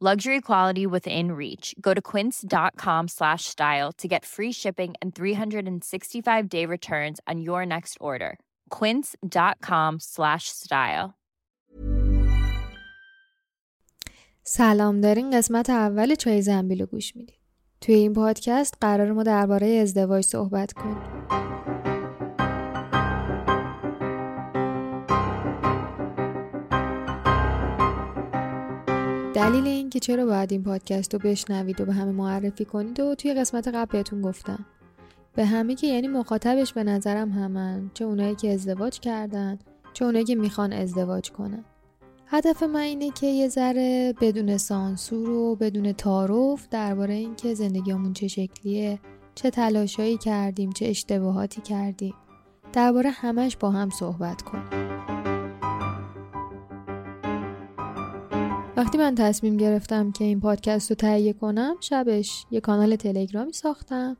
luxury quality within reach go to quince.com slash style to get free shipping and 365 day returns on your next order quince.com slash style سلام دارین قسمت اول چای زنبیل رو گوش میدید توی این پادکست قرار ما درباره ازدواج صحبت کنیم دلیل این که چرا باید این پادکست رو بشنوید و به همه معرفی کنید و توی قسمت قبل بهتون گفتم. به همه که یعنی مخاطبش به نظرم همن چه اونایی که ازدواج کردن چه اونایی که می‌خوان ازدواج کنن. هدف من اینه که یه ذره بدون سانسور و بدون تعارف درباره اینکه زندگیمون چه شکلیه چه تلاشایی کردیم چه اشتباهاتی کردیم درباره همش با هم صحبت کنیم. وقتی من تصمیم گرفتم که این پادکست رو تهیه کنم شبش یه کانال تلگرامی ساختم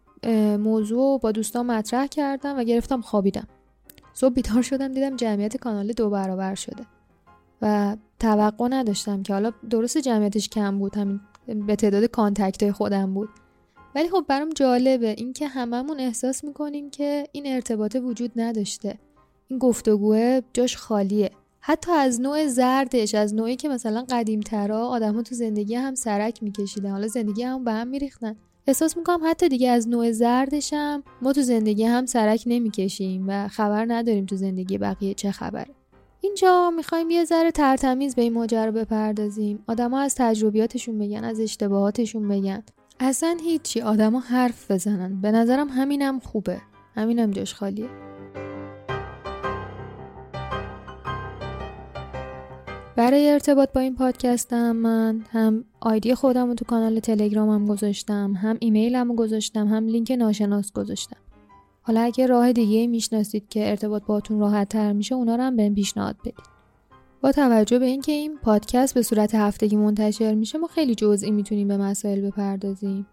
موضوع با دوستان مطرح کردم و گرفتم خوابیدم. صبح بیدار شدم دیدم جمعیت کانال دو برابر شده و توقع نداشتم که حالا درست جمعیتش کم بود همین به تعداد کانتکت های خودم بود. ولی خب برام جالبه اینکه هممون احساس می‌کنیم که این ارتباطه وجود نداشته. این گفتگوه جاش خالیه. حتی از نوع زردش از نوعی که مثلا قدیم ترا آدم ها تو زندگی هم سرک میکشیدن. حالا زندگی هم به هم میریختن. احساس می‌کنم حتی دیگه از نوع زردش هم ما تو زندگی هم سرک نمی‌کشیم و خبر نداریم تو زندگی بقیه چه خبره. اینجا می‌خوایم یه ذره ترتمیز به این ماجرا بپردازیم. آدما از تجربیاتشون بگن از اشتباهاتشون بگن. اصلا هیچی. آدما حرف بزنن. به نظرم همینم خوبه. همینم جاش خالیه. برای ارتباط با این پادکستم من هم آیدی خودم رو تو کانال تلگرامم گذاشتم هم ایمیلم رو گذاشتم هم لینک ناشناس گذاشتم. حالا اگه راه دیگه می‌شناسید که ارتباط باتون راحت تر میشه اونا رو هم بهم پیشنهاد بدید. با توجه به اینکه این پادکست به صورت هفتگی منتشر میشه ما خیلی جزئی می‌تونیم به مسائل بپردازیم.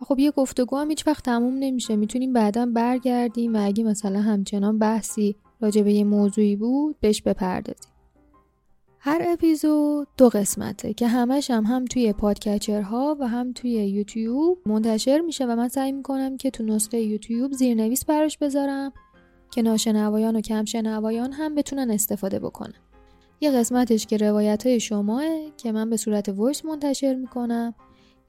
خب یه گفتگو هم هیچ وقت تموم نمیشه. می‌تونیم بعدا برگردیم و اگه مثلا همچنان بحثی راجع به یه موضوعی بود بهش بپردازیم. هر اپیزود دو قسمته که همش هم هم توی پادکچرها و هم توی یوتیوب منتشر میشه و من سعی می‌کنم که تو نسخه یوتیوب زیرنویس براش بذارم که ناشنوایان و کمشنوایان هم بتونن استفاده بکنن. یه قسمتش که روایت های شماه که من به صورت voice منتشر می‌کنم.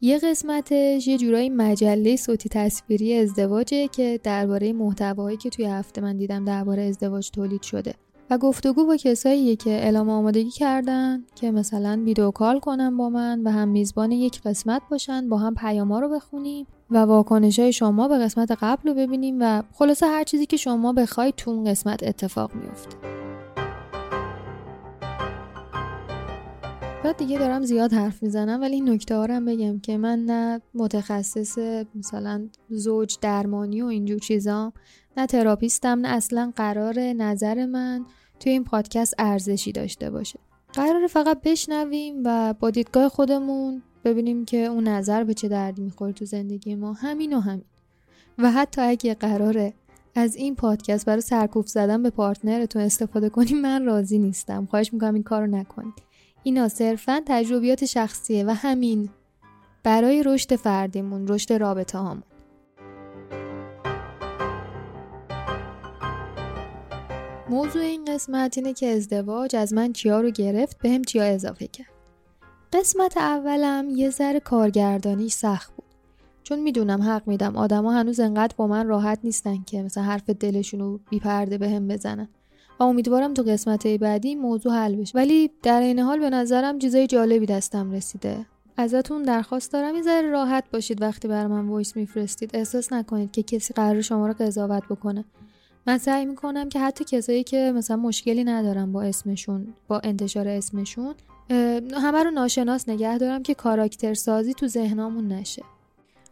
یه قسمتش یه جورایی مجله صوتی تصویری ازدواجه که درباره محتوایی که توی هفته من دیدم درباره ازدواج تولید شده. و گفتگو با کسایی که اعلام آمادگی کردن که مثلا video call کنن با من و هم میزبان یک قسمت باشن با هم پیاما رو بخونیم و واکنش های شما به قسمت قبل رو ببینیم و خلاصه هر چیزی که شما بخواید تو اون قسمت اتفاق میفته. بعد دیگه دارم زیاد حرف می‌زنم ولی این نکته هم بگم که من نه متخصص مثلا زوج درمانی و اینجور چیزام نه تراپیستم نه اصلا قرار نظر من توی این پادکست ارزشی داشته باشه. قرار فقط بشنویم و با دیدگاه خودمون ببینیم که اون نظر به چه دردی می‌خوره تو زندگی ما. همین و همین. و حتی اگه قراره از این پادکست برای سرکوف زدن به پارتنرتون استفاده کنیم من راضی نیستم. خواهش می‌کنم این کارو نکنید. اینا صرفا تجربیات شخصیه و همین برای رشد فردیمون رشد رابطه هامون موضوع این قسمت اینه که ازدواج از من چیا رو گرفت به هم چیا اضافه کرد. قسمت اولم یه ذره کارگردانی سخت بود. چون می‌دونم حق میدم. آدما هنوز انقدر با من راحت نیستن که مثلا حرف دلشون رو بی پرده به بزنن. و امیدوارم تو قسمت بعدی موضوع حل بشه. ولی در این حال به نظرم چیزای جالبی دستم رسیده. ازتون درخواست دارم یه راحت باشید وقتی بر من وایس میفرستید. احساس نکنید که کسی قرار شما رو قضاوت بکنه. من سعی می‌کنم که حتی کسایی که مثلا مشکلی ندارم با اسمشون با انتشار اسمشون همه رو ناشناس نگه دارم که کاراکتر سازی تو ذهنامون نشه.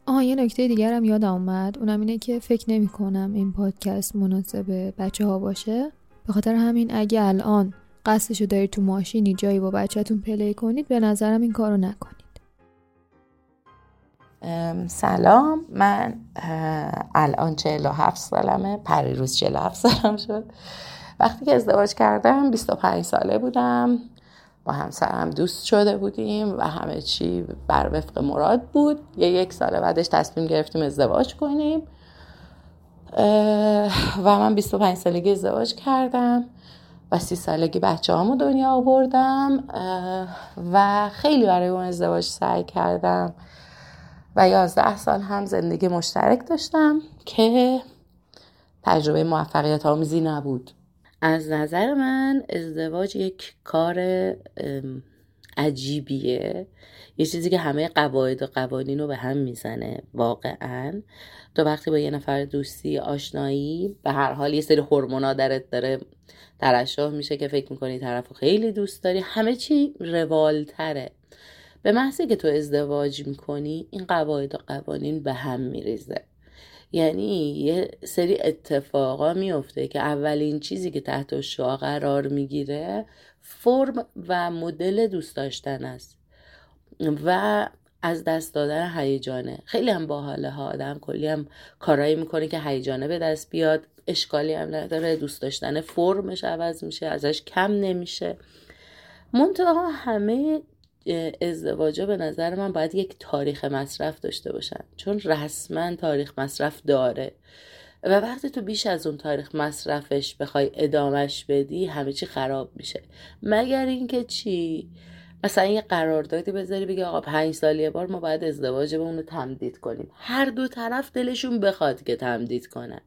آها یه نکته دیگر هم یادم اومد. اونم اینه که فکر نمی کنم این پادکست مناسب بچه ها باشه. به خاطر همین اگه الان قصدشو دارید تو ماشینی جایی با بچهتون پلی کنید به نظرم این کارو نکنید. سلام. من الان 47 سالمه. پریروز 47 سالم شد. وقتی که ازدواج کردم 25 ساله بودم. با همسرم دوست شده بودیم و همه چی بر وفق مراد بود. یه یک سال بعدش تصمیم گرفتیم ازدواج کنیم. و من 25 سالگی ازدواج کردم و سی سالگی بچه هامو دنیا آوردم. و خیلی برای اون ازدواج سعی کردم و یازده سال هم زندگی مشترک داشتم که تجربه موفقیت آمیزی نبود. از نظر من ازدواج یک کار عجیبیه. یه چیزی که همه قواعد و قوانین رو به هم می‌زنه واقعا. تو وقتی با یه نفر دوستی آشنایی به هر حال یه سری هورمونا درت داره ترشح میشه که فکر می‌کنی طرف خیلی دوست داری. همه چی روالتره. به محضی که تو ازدواج می‌کنی این قواعد و قوانین به هم میریزه. یعنی یه سری اتفاقا میفته که اولین چیزی که تحت شعا قرار می‌گیره فرم و مدل دوست داشتن است و از دست دادن هیجانه. خیلی هم باحاله ها آدم کلی هم کارایی می‌کنه که هیجانه به دست بیاد. اشکالی هم نداره دوست داشتن فرمش عوض میشه ازش کم نمیشه. منتها همه ازدواجا به نظر من باید یک تاریخ مصرف داشته باشن. چون رسما تاریخ مصرف داره. و وقتی تو بیش از اون تاریخ مصرفش بخوای ادامش بدی همه چی خراب میشه. مگر اینکه چی؟ مثلا یه قراردادی بذاری بگه آقا پنج سال یه بار ما باید ازدواج به رو تمدید کنیم. هر دو طرف دلشون بخواد که تمدید کنن.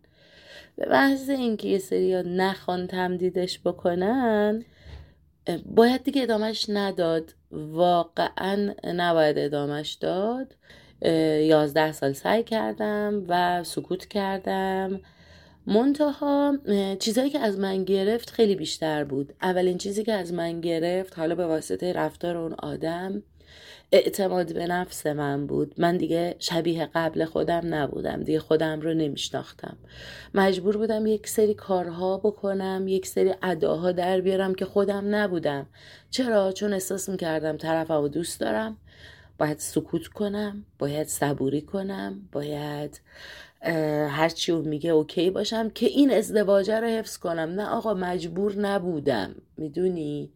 به محض اینکه یه سری نخوان تمدیدش بکنن باید دیگه ادامهش نداد. واقعا نباید ادامهش داد. یازده سال سعی کردم و سکوت کردم. منتها چیزهایی که از من گرفت خیلی بیشتر بود. اولین چیزی که از من گرفت حالا به واسطه رفتار اون آدم اعتماد به نفس من بود. من دیگه شبیه قبل خودم نبودم. دیگه خودم رو نمیشناختم. مجبور بودم یک سری کارها بکنم یک سری اداها در بیارم که خودم نبودم. چرا؟ چون احساس می‌کردم طرفم و دوست دارم. باید سکوت کنم باید صبوری کنم باید هرچی او میگه اوکی باشم که این ازدواجه رو حفظ کنم. نه آقا مجبور نبودم. می‌دونی؟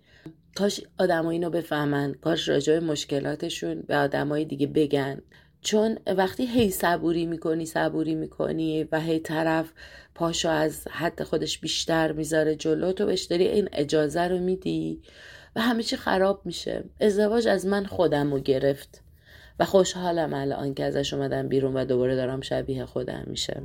کاش آدمایی اینو بفهمن. کاش راجع مشکلاتشون به آدمای دیگه بگن. چون وقتی هی صبوری می‌کنی صبوری می‌کنی و هی طرف پاشو از حد خودش بیشتر می‌ذاره جلو تو بهش داری این اجازه رو میدی و همه چی خراب میشه. ازدواج از من خودم رو گرفت و خوشحالم الان که ازش اومدم بیرون و دوباره دارم شبیه خودم میشه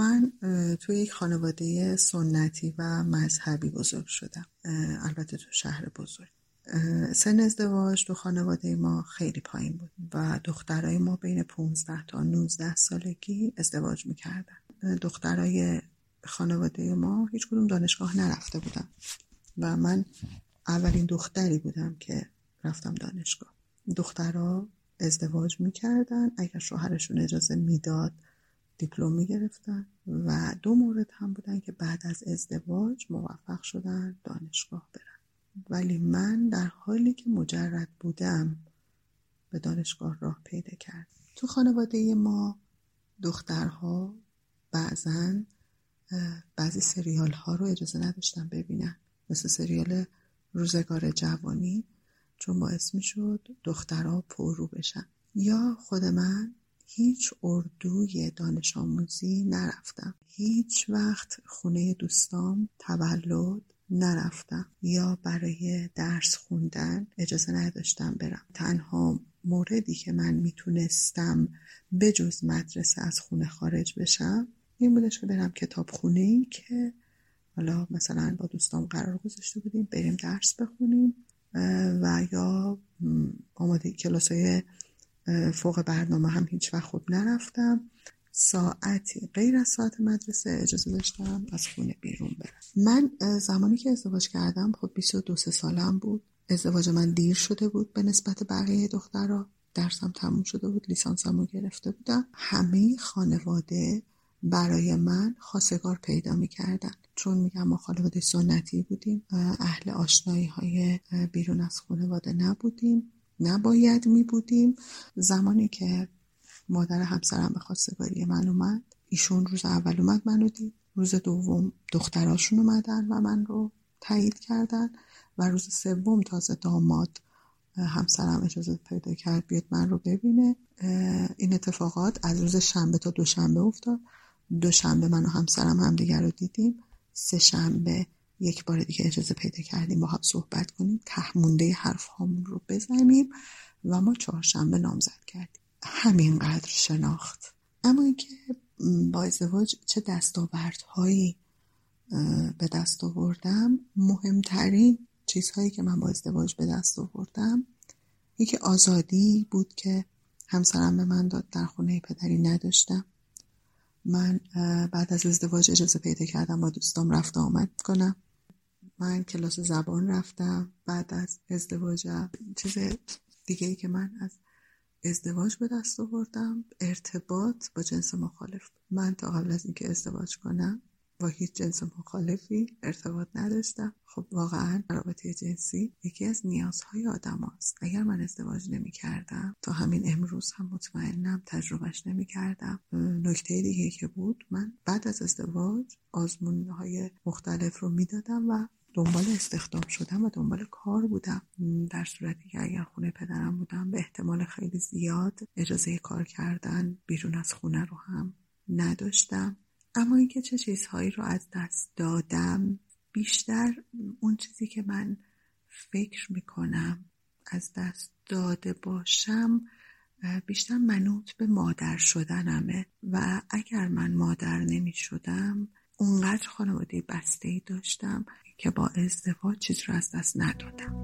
من توی یک خانواده سنتی و مذهبی بزرگ شدم. البته تو شهر بزرگ. سن ازدواج تو خانواده ما خیلی پایین بود و دخترای ما بین 15 تا 19 سالگی ازدواج می‌کردن. دخترای خانواده ما هیچ کدوم دانشگاه نرفته بودن و من اولین دختری بودم که رفتم دانشگاه. دخترها ازدواج می‌کردن اگر شوهرشون اجازه می‌داد دیپلم می‌گرفتن و دو مورد هم بودن که بعد از ازدواج موفق شدن دانشگاه برن. ولی من در حالی که مجرد بودم به دانشگاه راه پیدا کرد. تو خانواده ما دخترها بعضا بعضی سریال ها رو اجازه نداشتن ببینن. مثل سریال روزگار جوانی چون باعث می شد دخترها پررو بشن. یا خود من هیچ اردوی دانش آموزی نرفتم. هیچ وقت خونه دوستام تولد نرفتم یا برای درس خوندن اجازه نداشتم برم. تنها موردی که من می‌تونستم بجز مدرسه از خونه خارج بشم این بودش که برم کتاب خونه ای که حالا مثلا با دوستام قرار گذاشته بودیم بریم درس بخونیم و یا آماده کلاس های فوق برنامه هم هیچ وقت خوب نرفتم. ساعتی غیر از ساعت مدرسه اجازه داشتم از خونه بیرون برم. من زمانی که ازدواج کردم خب 22 سالم بود. ازدواج من دیر شده بود به نسبت بقیه دخترها درسم تموم شده بود لیسانسم رو گرفته بودم. همه خانواده برای من خواستگار پیدا می‌کردن. چون میگم ما خانواده سنتی بودیم اهل آشنایی های بیرون از خانواده نبودیم. نباید می بودیم زمانی که مادر همسرم به خواستگاری من اومد ایشون روز اول اومد منو دید. روز دوم دختراشون اومدن و من رو تایید کردن و روز سوم تازه داماد همسرم اجازه پیدا کرد بیاد من رو ببینه. این اتفاقات از روز شنبه تا دوشنبه افتاد. دوشنبه من و همسرم همدیگر رو دیدیم. سه شنبه یک بار دیگه اجازه پیدا کردیم با هم صحبت کنیم تهمونده حرف هامون رو بزنیم و ما چهارشنبه نامزد کردیم. همینقدر شناخت. اما اینکه با ازدواج چه دستاوردهایی به دست آوردم مهمترین چیزهایی که من با ازدواج به دست آوردم یکی آزادی بود که همسرم به من داد در خونه پدری نداشتم. من بعد از ازدواج اجازه پیدا کردم با دوستام رفت آمد کنم. من کلاس زبان رفتم بعد از ازدواجم. چیز دیگه ای که من از ازدواج به دست آوردم ارتباط با جنس مخالف. من تا قبل از اینکه ازدواج کنم با هیچ جنس مخالفی ارتباط نداشتم. خب واقعا رابطه جنسی یکی از نیازهای آدم هست. اگر من ازدواج نمی کردم تا همین امروز هم مطمئنم تجربهش نمی کردم نکته دیگه که بود من بعد از ازدواج آزمون های مختلف رو می‌دادم و دنبال استخدام شدم و دنبال کار بودم. در صورتی که اگر خونه پدرم بودم به احتمال خیلی زیاد اجازه کار کردن بیرون از خونه رو هم نداشتم. اما اینکه چه چیزهایی رو از دست دادم بیشتر اون چیزی که من فکر می‌کنم از دست داده باشم بیشتر منوط به مادر شدنمه. و اگر من مادر نمی شدم اونقدر خانواده بسته ای داشتم که با ازدواج چیز رو از دست ندادم.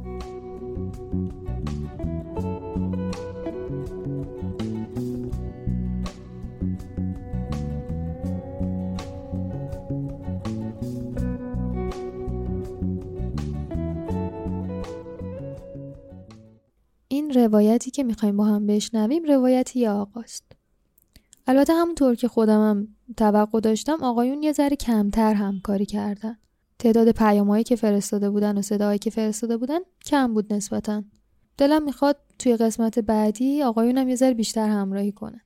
این روایتی که می‌خوایم با هم بشنویم روایتی یه آقاست. البته همونطور که خودم هم توقع داشتم آقایون یه ذره کمتر همکاری کردن. تعداد پیامهایی که فرستاده بودن و صداهایی که فرستاده بودن کم بود نسبتا. دلم می‌خواد توی قسمت بعدی آقایونم یه ذره بیشتر همراهی کنه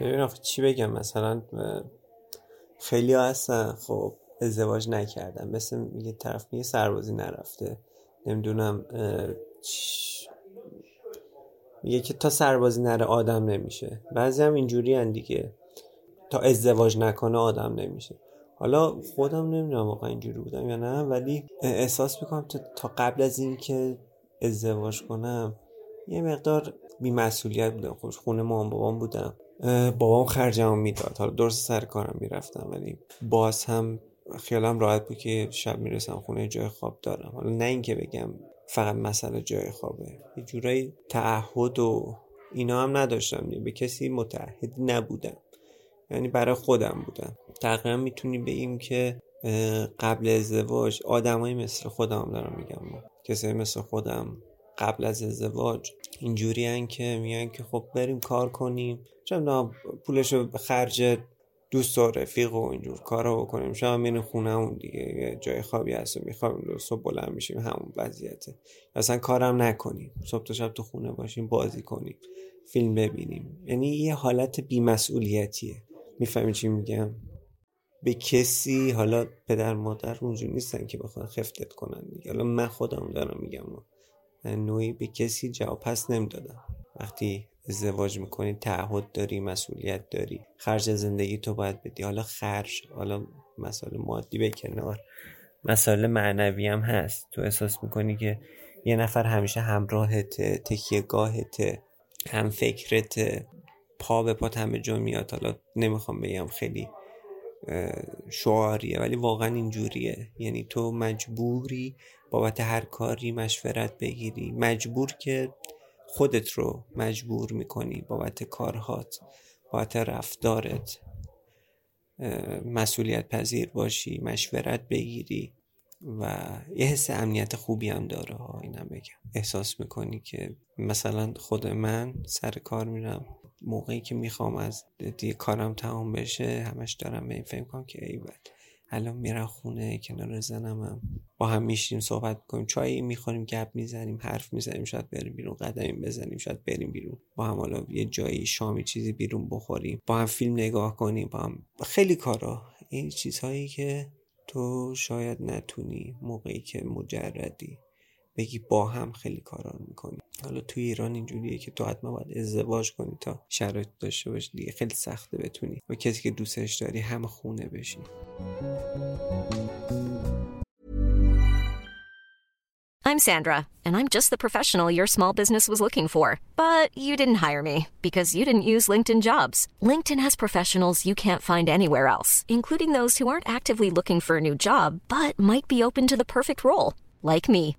ببین آخه چی بگم؟ مثلا خیلی ها هستن. خب ازدواج نکردن. مثل میگه طرف میگه سربازی نرفته. نمی‌دونم میگه که تا سربازی نره آدم نمیشه. بعضی هم اینجوری دیگه. تا ازدواج نکنه آدم نمیشه. حالا خودم نمی‌دونم واقعا اینجوری بودم یا نه ولی احساس می‌کنم تا قبل از اینکه ازدواج کنم یه مقدار بیمسئولیت بودم. خوش خونه مام بابام بودم. بابام خرجم می‌داد. حالا درست سر کارم می‌رفتم ولی باز هم خیالم راحت بود که شب می‌رسم خونه جای خواب دارم. حالا نه اینکه بگم فقط مسئله جای خوابه. یه جورایی تعهد و اینا هم نداشتم. به کسی متعهد نبودم. یعنی برای خودم بودم تقریبا می‌تونیم بگیم که قبل ازدواج آدمایی مثل خودم دارم میگم. کسی مثل خودم قبل از ازدواج اینجوری که میگن که خب بریم کار کنیم. چون پولش رو خرج دوست و رفیق و اینجور کارا بکنیم. شما میرین خونه اون دیگه. جای خوابی هست و میخوابیم صبح بلند میشیم همون وضعیته. اصلا کارم نکنیم. صبح تا شب تو خونه باشیم بازی کنیم فیلم ببینیم. یعنی یه حالت بیمسئولیتیه. می‌فهمی چی میگم. به کسی حالا پدر مادر اونجور نیستن که بخوان خفتت کنن دیگه. حالا من خودم دارم میگم. من نوعی به کسی جواب پس نمی‌دادم. وقتی ازدواج می‌کنی تعهد داری مسئولیت داری خرج زندگی تو باید بدی. حالا خرج حالا مسئله مادی به کنار. مسئله معنوی هم هست. تو احساس می‌کنی که یه نفر همیشه همراهته تکیه گاهته هم فکرت پا به پا همه جا میاد. حالا نمی‌خوام بگم خیلی شعاریه ولی واقعا اینجوریه. یعنی تو مجبوری بابت هر کاری مشورت بگیری. مجبور که خودت رو مجبور می‌کنی بابت کارهات بابت رفتارت مسئولیت پذیر باشی مشورت بگیری و یه حس امنیت خوبی هم داره. ها اینم بگم. احساس می‌کنی که مثلا خود من سر کار میرم. موقعی که می‌خوام از دیگه کارم تمام بشه همش دارم به این فکر کنم که ای بد الان میرم خونه کنار زنم با هم میشیم صحبت کنیم چای می‌خوریم گپ می‌زنیم حرف می‌زنیم شاید بریم بیرون قدمی بزنیم شاید بریم بیرون. با هم حالا یه جایی شامی چیزی بیرون بخوریم. با هم فیلم نگاه کنیم با هم خیلی کارا. این چیزهایی که تو شاید نتونی موقعی که مجردی بگی با هم خیلی کارا می‌کنی حالا تو ایران اینجوریه که تو حتما باید ازدواج کنی تا شرایط داشته باشی دیگه خیلی سخته بتونی و کسی که دوستش داری هم خونه بشی I'm Sandra, and I'm just the professional your small business was looking for. But you didn't hire me because you didn't use LinkedIn jobs. LinkedIn has professionals you can't find anywhere else, including those who aren't actively looking for a new job but might be open to the perfect role, like me.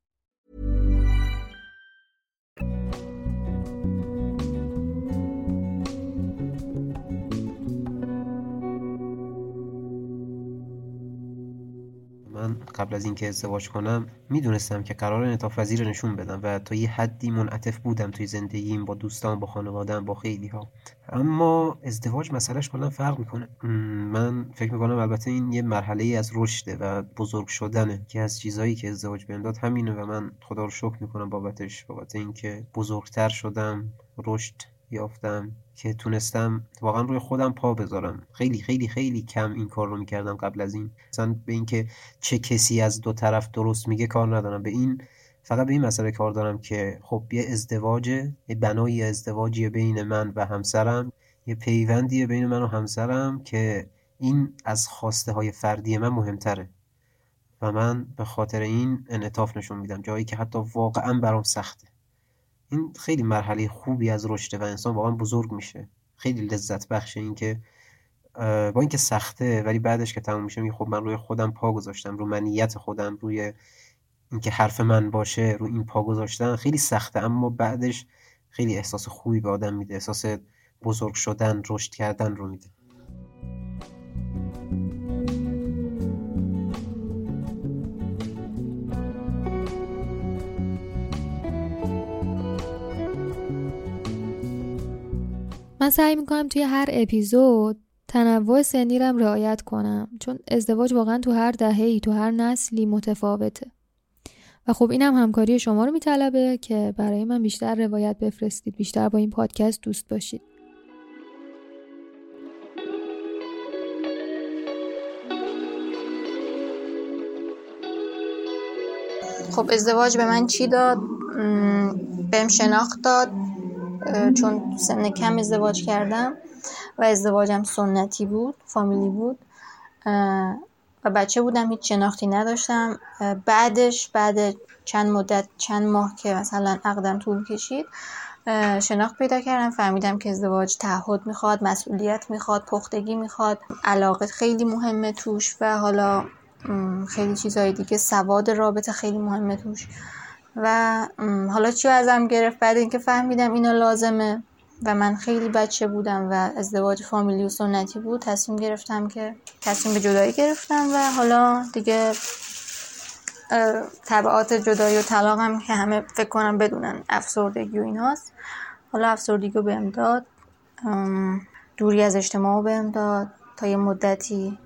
قبل از اینکه ازدواج کنم می‌دونستم که قرار انعطاف پذیر نشون بدم و تا یه حدی منعطف بودم توی زندگیم با دوستان با خانوادم با خیلی ها اما ازدواج مسئلهش کلا فرق می‌کنه. من فکر می‌کنم البته این یه مرحله ای از رشده و بزرگ شدنه که از چیزهایی که ازدواج بهم داد همینه و من خدا رو شکر می‌کنم بابتش بابت اینکه بزرگتر شدم رشد یافتم که تونستم واقعا روی خودم پا بذارم. خیلی خیلی خیلی کم این کار رو می‌کردم قبل از این. مثلا به اینکه چه کسی از دو طرف درست میگه کار ندارم. به این فقط به این مسئله کار دارم که خب یه ازدواج یه بنای ازدواجی بین من و همسرم یه پیوندیه بین من و همسرم که این از خواسته های فردی من مهمتره. و من به خاطر این انعطاف نشون میدم. جایی که حتی واقعا برام سخته. این خیلی مرحله خوبی از رشد و انسان واقعا بزرگ میشه. خیلی لذت بخشه این که با اینکه سخته ولی بعدش که تموم میشه خب من روی خودم پا گذاشتم رو منیت خودم روی اینکه حرف من باشه رو این پا گذاشتن خیلی سخته. اما بعدش خیلی احساس خوبی به آدم میده احساس بزرگ شدن رشد کردن رو میده. من سعی می‌کنم توی هر اپیزود تنوع سنی رم رعایت کنم. چون ازدواج واقعا تو هر دهه ای تو هر نسلی متفاوته. و خب اینم همکاری شما رو میطلبه که برای من بیشتر روایت بفرستید بیشتر با این پادکست دوست باشید. خب ازدواج به من چی داد؟ بهم شناخت داد. چون سن کم ازدواج کردم و ازدواجم سنتی بود فامیلی بود و بچه بودم هیچ شناختی نداشتم. بعدش بعد چند مدت چند ماه که مثلا عقدم طول کشید شناخت پیدا کردم فهمیدم که ازدواج تعهد می‌خواد مسئولیت می‌خواد پختگی می‌خواد. علاقه خیلی مهمه توش و حالا خیلی چیزهای دیگه سواد رابطه خیلی مهمه توش. و حالا چی ازم گرفت؟ بعد اینکه فهمیدم اینا لازمه و من خیلی بچه بودم و ازدواج فامیلی و سنتی بود تصمیم گرفتم که تصمیم به جدایی گرفتم و حالا دیگه طبعات جدایی و طلاق هم که همه فکر کنم بدونن افسردگی و ایناست. حالا افسردگی رو بهم داد دوری از اجتماع بهم داد تا یه مدتی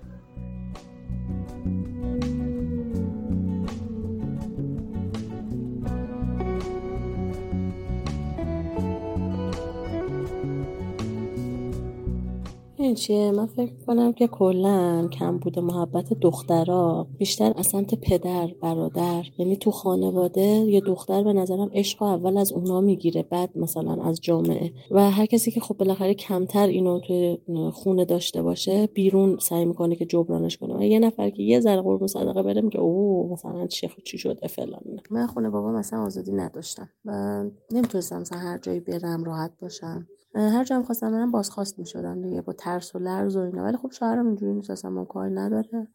این چیه؟ من فکر کنم که کلا کم بوده محبت دخترا بیشتر اصلا پدر برادر. یعنی تو خانواده یه دختر به نظرم عشق اول از اونا می‌گیره بعد مثلا از جامعه. و هر کسی که خب بالاخره کمتر اینو تو خونه داشته باشه بیرون سعی می‌کنه که جبرانش کنه. و یه نفر که یه ذره قربون صدقه بره میگه اوه مثلا چی چی شده فلان. من خونه بابا مثلا آزادی نداشتم و نمی‌تونستم مثلا هر جایی برم راحت باشم. هر جا خواستم برم بازخواست می‌شدم دیگه با ترس و لرز و اینا. ولی خب شوهرم اینجوری نیست اصلا کار نداره.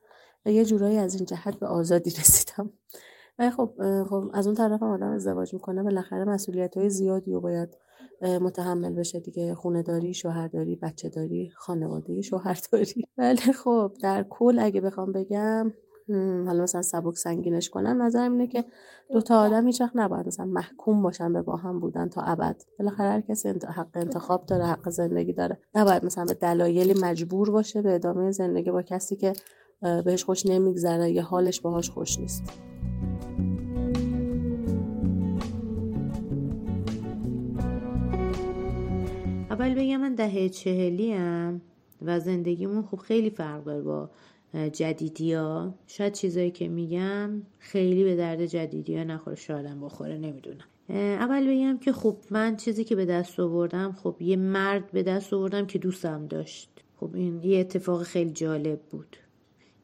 و یه جورایی از این جهت به آزادی رسیدم. ولی خب خب از اون طرف هم آدم ازدواج می‌کنه. بالاخره مسئولیت های زیادی و باید متحمل بشه دیگه. خونه داری شوهرداری بچه داری خانواده شوهرداری. ولی خب در کل اگه بخوام بگم حالا مثلا سبک سنگینش کنم نظرم اینه که دو تا آدم هیچ وقت نباید مثلا محکوم باشن به با هم بودن تا ابد. بالاخره هر کسی حق انتخاب داره حق زندگی داره. نباید مثلا به دلایلی مجبور باشه به ادامه زندگی با کسی که بهش خوش نمیگذره یا حالش باهاش خوش نیست. اول بگم من دهه چهلی هم و زندگیمون خب خیلی فرق داره با جدیدی ها شاید چیزایی که میگم خیلی به درد جدیدی ها نخوره شایدم بخوره نمی‌دونم. اول بگم که خب من چیزی که به دست آوردم خب یه مرد به دست آوردم که دوستم داشت. خب این یه اتفاق خیلی جالب بود.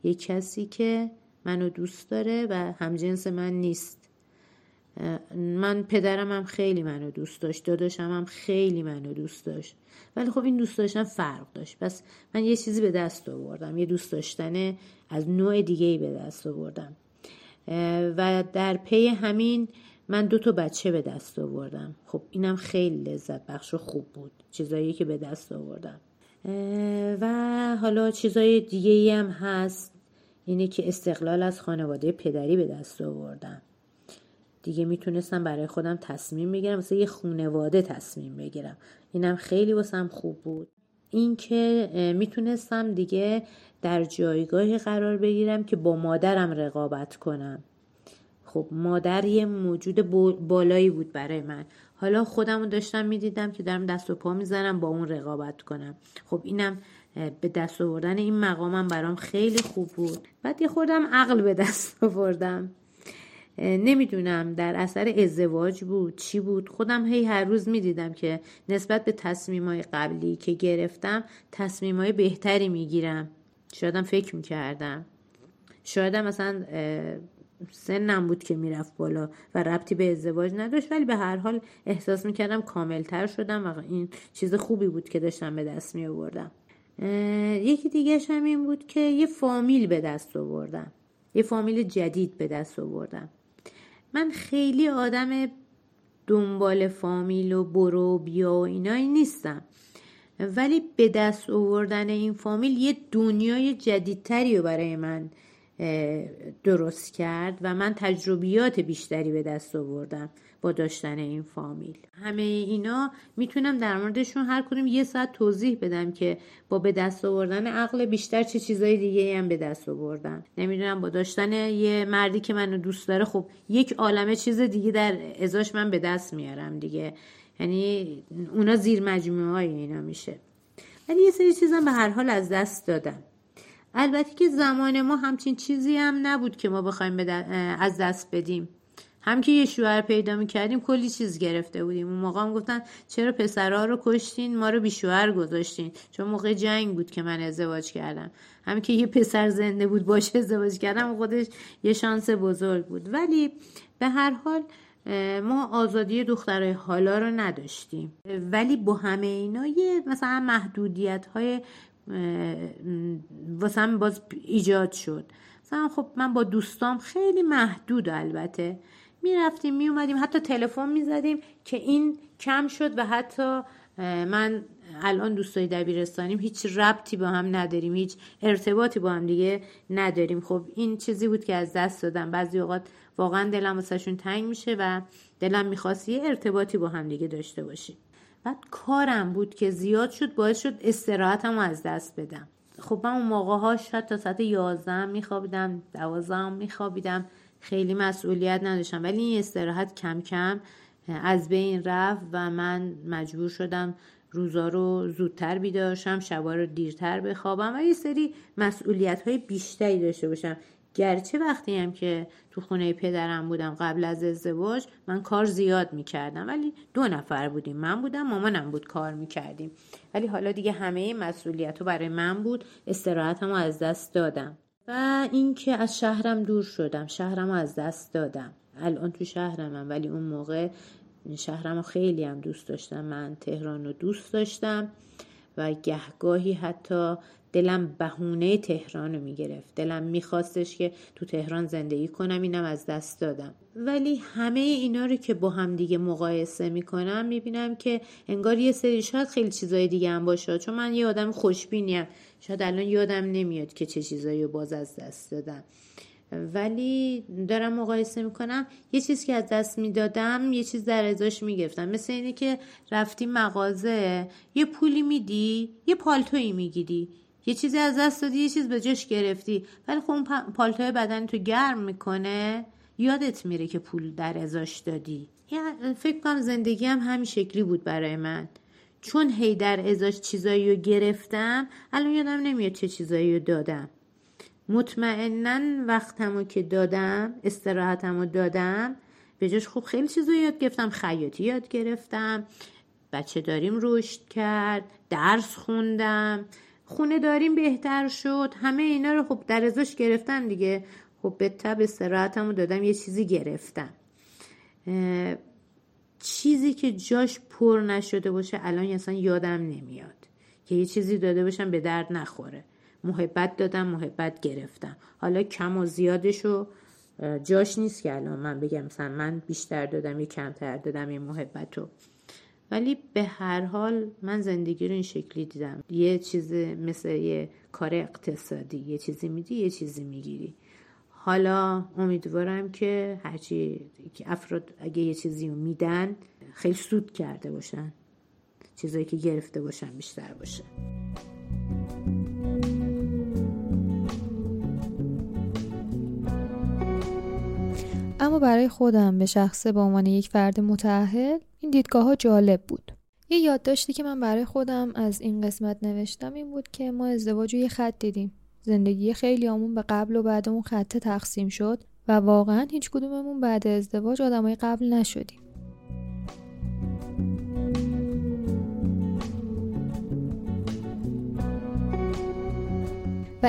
یه کسی که منو دوست داره و همجنس من نیست. من پدرم هم خیلی منو دوست داشت داداشم هم خیلی منو دوست داشت. ولی خب این دوست داشتن فرق داشت. پس من یه چیزی به دست آوردم یه دوست داشتن از نوع دیگه ای به دست آوردم. و در پی همین من دو تا بچه به دست آوردم. خب اینم خیلی لذت بخش و خوب بود چیزایی که به دست آوردم. و حالا چیزای دیگه ای هم هست. اینه که استقلال از خانواده پدری به دست آوردم. دیگه می‌تونستم برای خودم تصمیم بگیرم واسه یه خونواده تصمیم بگیرم. اینم خیلی واسم خوب بود. اینکه می‌تونستم دیگه در جایگاهی قرار بگیرم که با مادرم رقابت کنم. خب مادر یه موجود بالایی بود برای من. حالا خودم داشتم می‌دیدم که دارم دست و پا می‌زنم با اون رقابت کنم. خب اینم به دست آوردن این مقامم برام خیلی خوب بود. بعد یه خودم عقل به دست آوردم. نمی‌دونم در اثر ازدواج بود چی بود. خودم هی هر روز می‌دیدم که نسبت به تصمیمای قبلی که گرفتم تصمیمای بهتری می‌گیرم. شایدم فکر می‌کردم. شایدم مثلا سنم بود که می‌رفت بالا و ربطی به ازدواج نداشت ولی به هر حال احساس می‌کردم کاملتر شدم و این چیز خوبی بود که داشتم به دست می یکی دیگه هم این بود که یه فامیل به دست آوردم. یه فامیل جدید به دست آوردم. من خیلی آدم دنبال فامیل و برو بیا و اینایی نیستم. ولی به دست آوردن این فامیل یه دنیای جدیدتری رو برای من درست کرد و من تجربیات بیشتری به دست آوردم با داشتن این فامیل. همه اینا می‌تونم در موردشون هر کدوم یه ساعت توضیح بدم که با به دست آوردن عقل بیشتر چه چیزای دیگه هم به دست آوردم. نمی‌دونم با داشتن یه مردی که منو دوست داره خب یک عالمه چیز دیگه در ازاش من به دست میارم دیگه. یعنی اونا زیر مجموعه های اینا میشه. ولی یه سری چیزم به هر حال از دست دادم. البته که زمان ما همچین چیزی هم نبود که ما بخوایم از دست بدیم. هم که یه شوهر پیدا می‌کردیم کلی چیز گرفته بودیم. اون موقع هم گفتن چرا پسرها رو کشتین؟ ما رو بی شوهر گذاشتین. چون موقع جنگ بود که من ازدواج کردم. هم که یه پسر زنده بود باشه ازدواج کردم خودش یه شانس بزرگ بود. ولی به هر حال ما آزادی دخترای حالا رو نداشتیم. ولی با همه اینا یه مثلا محدودیت های واسه باز ایجاد شد. مثلا خب من با دوستام خیلی محدود البته. می‌رفتیم میومدیم حتی تلفن می‌زدیم که این کم شد و حتی من الان دوستای دبیرستانیم هیچ ربطی با هم نداریم هیچ ارتباطی با هم دیگه نداریم. خب این چیزی بود که از دست دادم. بعضی اوقات واقعا دلم واسهشون تنگ میشه و دلم می‌خواست یه ارتباطی با هم دیگه داشته باشیم. بعد کارم بود که زیاد شد باعث شد استراحتم از دست بدم. خب من اون موقع ها شاید تا ساعت یازدهم میخوابیدم دوازدهم میخوابیدم. خیلی مسئولیت نداشتم ولی این استراحت کم کم از بین رفت و من مجبور شدم روزا رو زودتر بیدارشم شبا رو دیرتر بخوابم و یه سری مسئولیت های بیشتری داشته باشم. گرچه وقتی هم که تو خونه پدرم بودم قبل از ازدواج من کار زیاد می‌کردم. ولی دو نفر بودیم. من بودم مامانم بود کار می‌کردیم. ولی حالا دیگه همه مسئولیت رو برای من بود. استراحتم از دست دادم. و اینکه از شهرم دور شدم. شهرم از دست دادم. الان تو شهرمم ولی اون موقع شهرم رو خیلی هم دوست داشتم. من تهران رو دوست داشتم. و گهگاهی حتی دلم بهونه تهران رو می‌گرفت. دلم میخواستش که تو تهران زندگی کنم اینم از دست دادم. ولی همه اینا رو که با هم دیگه مقایسه می‌کنم می‌بینم که انگار یه سری شاید خیلی چیزای دیگه هم باشه. چون من یه آدم خوشبینیم. شاید الان یادم نمیاد که چه چیزایی رو باز از دست دادم. ولی دارم مقایسه می‌کنم. یه چیز که از دست می‌دادم یه چیز در ازاش می‌گرفتم. مثل اینه که رفتی مغازه یه پولی میدی یه پالتویی می‌گیری. یه چیزی از دست دادی یه چیز به جاش گرفتی. ولی خب اون پالتوی بدن تو گرم می‌کنه یادت میره که پول در ازاش دادی. فکر کنم زندگی هم همین شکلی بود برای من. چون هی در ازاش چیزایی رو گرفتم الان یادم نمیاد چه چیزایی رو دادم. مطمئنا وقتمو که دادم استراحتمو دادم به جاش خوب خیلی چیزا یاد گرفتم. خیاطی یاد گرفتم. بچه داریم رشد کرد درس خوندم. خونه داریم بهتر شد. همه اینا رو خب در ازاش گرفتم دیگه. خب به تب استراحتمو دادم یه چیزی گرفتم. چیزی که جاش پر نشده باشه الان اصلا یادم نمیاد. که یه چیزی داده باشم به درد نخوره. محبت دادم محبت گرفتم. حالا کم و زیادشو جاش نیست که الان من بگم مثلا من بیشتر دادم یا کمتر دادم این محبت رو ولی به هر حال من زندگی رو این شکلی دیدم. یه چیز مثل یه کار اقتصادی یه چیزی میدی یه چیزی می‌گیری. حالا امیدوارم که هرچی که افراد اگه یه چیزی رو میدن خیلی سود کرده باشن. چیزایی که گرفته باشن بیشتر باشه. اما برای خودم به شخصه به عنوان یک فرد متعهل این دیدگاه ها جالب بود. یه یادداشتی که من برای خودم از این قسمت نوشتم این بود که ما ازدواج رو یه خط دیدیم. زندگی خیلی آمون به قبل و بعد اون خط تقسیم شد و واقعا هیچ کدوممون بعد ازدواج آدمای قبل نشدیم.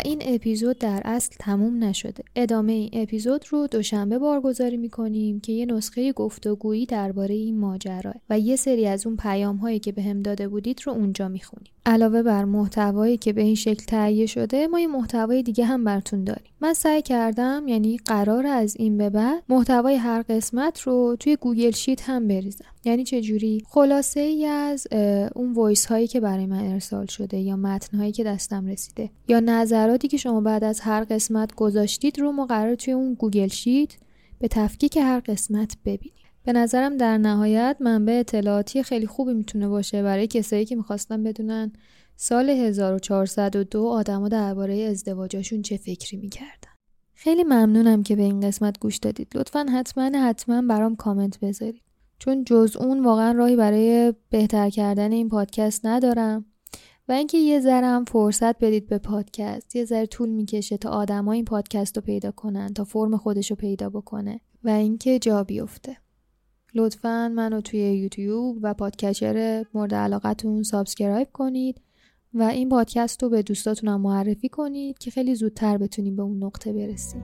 این اپیزود در اصل تموم نشده. ادامه این اپیزود رو دوشنبه بارگذاری می‌کنیم که یه نسخه گفتگویی درباره این ماجرا و یه سری از اون پیام هایی که به هم داده بودید رو اونجا می‌خونیم. علاوه بر محتوایی که به این شکل تهیه شده ما یه محتوای دیگه هم براتون داریم. من سعی کردم یعنی قرار از این به بعد محتوای هر قسمت رو توی گوگل شیت هم بریزم. یعنی چه جوری؟ خلاصه ای از اون voice هایی که برای من ارسال شده یا متن هایی که دستم رسیده یا نظراتی که شما بعد از هر قسمت گذاشتید رو ما قرار توی اون Google Sheet به تفکیک هر قسمت ببینیم. به نظرم در نهایت منبع اطلاعاتی خیلی خوبی می‌تونه باشه برای کسایی که می‌خواستن بدونن سال 1402 آدما درباره ازدواجاشون چه فکری می‌کردن. خیلی ممنونم که به این قسمت گوش دادید. لطفا حتما حتما برام کامنت بذارید. چون جز اون واقعا راهی برای بهتر کردن این پادکست ندارم. و اینکه یه ذره هم فرصت بدید به پادکست. یه ذره طول می‌کشه تا آدما این پادکست رو پیدا کنن تا فرم خودش رو پیدا بکنه و اینکه جا بیفته. لطفا منو توی یوتیوب و پادگیر مورد علاقتون subscribe کنید و این پادکست رو به دوستاتونم معرفی کنید که خیلی زودتر بتونیم به اون نقطه برسیم.